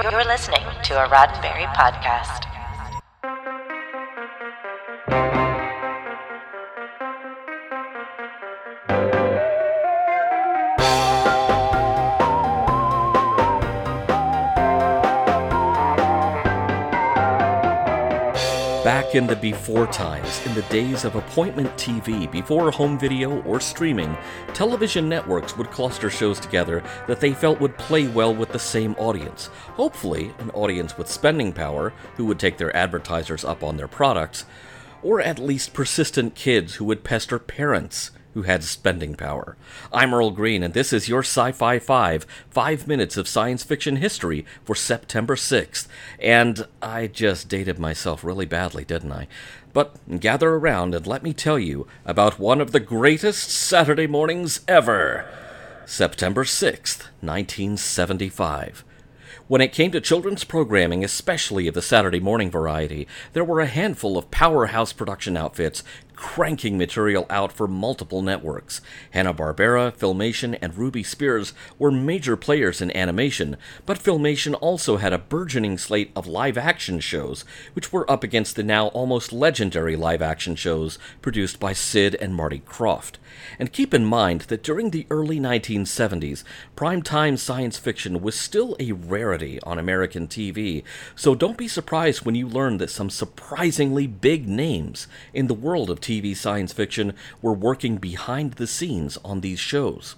You're listening to a Roddenberry podcast. Back in the before times, in the days of appointment TV, before home video or streaming, television networks would cluster shows together that they felt would play well with the same audience. Hopefully, an audience with spending power who would take their advertisers up on their products, or at least persistent kids who would pester parents who had spending power. I'm Earl Green, and this is your Sci Fi 5, five minutes of science fiction history for September 6th. And I just dated myself really badly, didn't I? But gather around and let me tell you about one of the greatest Saturday mornings ever September 6th, 1975. When it came to children's programming, especially of the Saturday morning variety, there were a handful of powerhouse production outfits cranking material out for multiple networks. Hanna-Barbera, Filmation, and Ruby Spears were major players in animation, but Filmation also had a burgeoning slate of live-action shows, which were up against the now almost legendary live-action shows produced by Sid and Marty Krofft. And keep in mind that during the early 1970s, primetime science fiction was still a rarity on American TV, so don't be surprised when you learn that some surprisingly big names in the world of TV science fiction were working behind the scenes on these shows.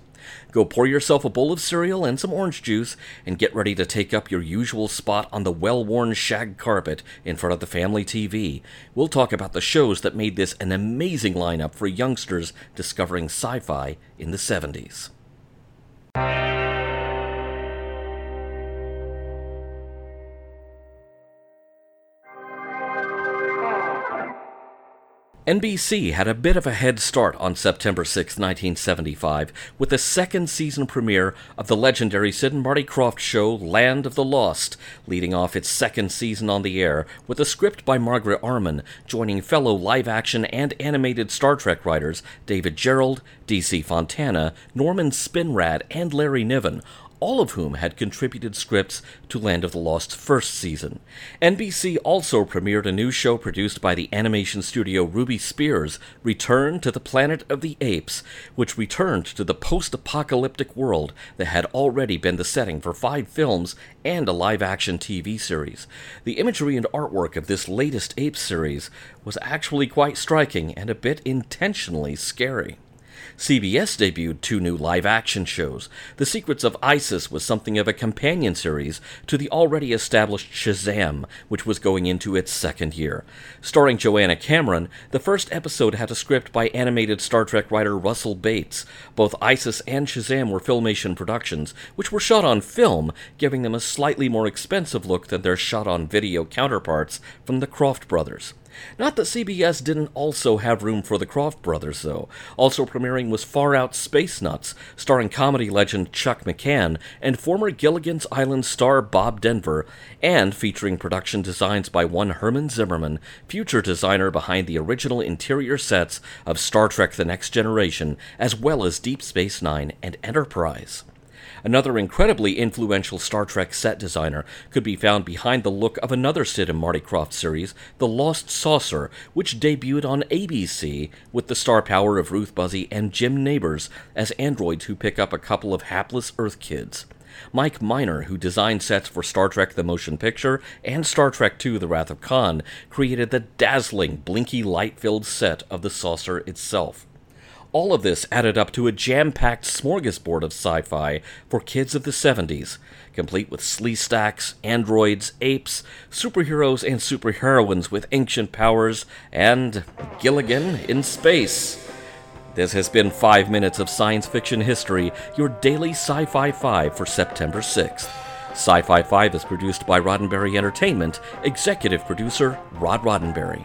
Go pour yourself a bowl of cereal and some orange juice and get ready to take up your usual spot on the well worn shag carpet in front of the family TV. We'll talk about the shows that made this an amazing lineup for youngsters discovering sci fi in the 70s. NBC had a bit of a head start on September 6, 1975, with the second season premiere of the legendary Sid and Marty Krofft show Land of the Lost, leading off its second season on the air with a script by Margaret Armen, joining fellow live action and animated Star Trek writers David Gerrold, DC Fontana, Norman Spinrad, and Larry Niven, all of whom had contributed scripts to Land of the Lost's first season. NBC also premiered a new show produced by the animation studio Ruby Spears, Return to the Planet of the Apes, which returned to the post apocalyptic world that had already been the setting for five films and a live action TV series. The imagery and artwork of this latest Ape series was actually quite striking and a bit intentionally scary. CBS debuted two new live action shows. The Secrets of Isis was something of a companion series to the already established Shazam, which was going into its second year. Starring Joanna Cameron, the first episode had a script by animated Star Trek writer Russell Bates. Both Isis and Shazam were Filmation productions, which were shot on film, giving them a slightly more expensive look than their shot on video counterparts from the Krofft brothers. Not that CBS didn't also have room for the Krofft brothers, though. Also premiering was Far Out Space Nuts, starring comedy legend Chuck McCann and former Gilligan's Island star Bob Denver, and featuring production designs by one Herman Zimmerman, future designer behind the original interior sets of Star Trek The Next Generation, as well as Deep Space Nine and Enterprise. Another incredibly influential Star Trek set designer could be found behind the look of another Sid and Marty Krofft series, The Lost Saucer, which debuted on ABC with the star power of Ruth Buzzi and Jim Nabors as androids who pick up a couple of hapless Earth kids. Mike Minor, who designed sets for Star Trek The Motion Picture and Star Trek II The Wrath of Khan, created the dazzling, blinky light filled set of the saucer itself. All of this added up to a jam packed smorgasbord of sci fi for kids of the 70s, complete with Sleestaks, androids, apes, superheroes, and superheroines with ancient powers, and Gilligan in space. This has been 5 minutes of science fiction history, your daily Sci Fi 5 for September 6th. Sci Fi 5 is produced by Roddenberry Entertainment, executive producer Rod Roddenberry.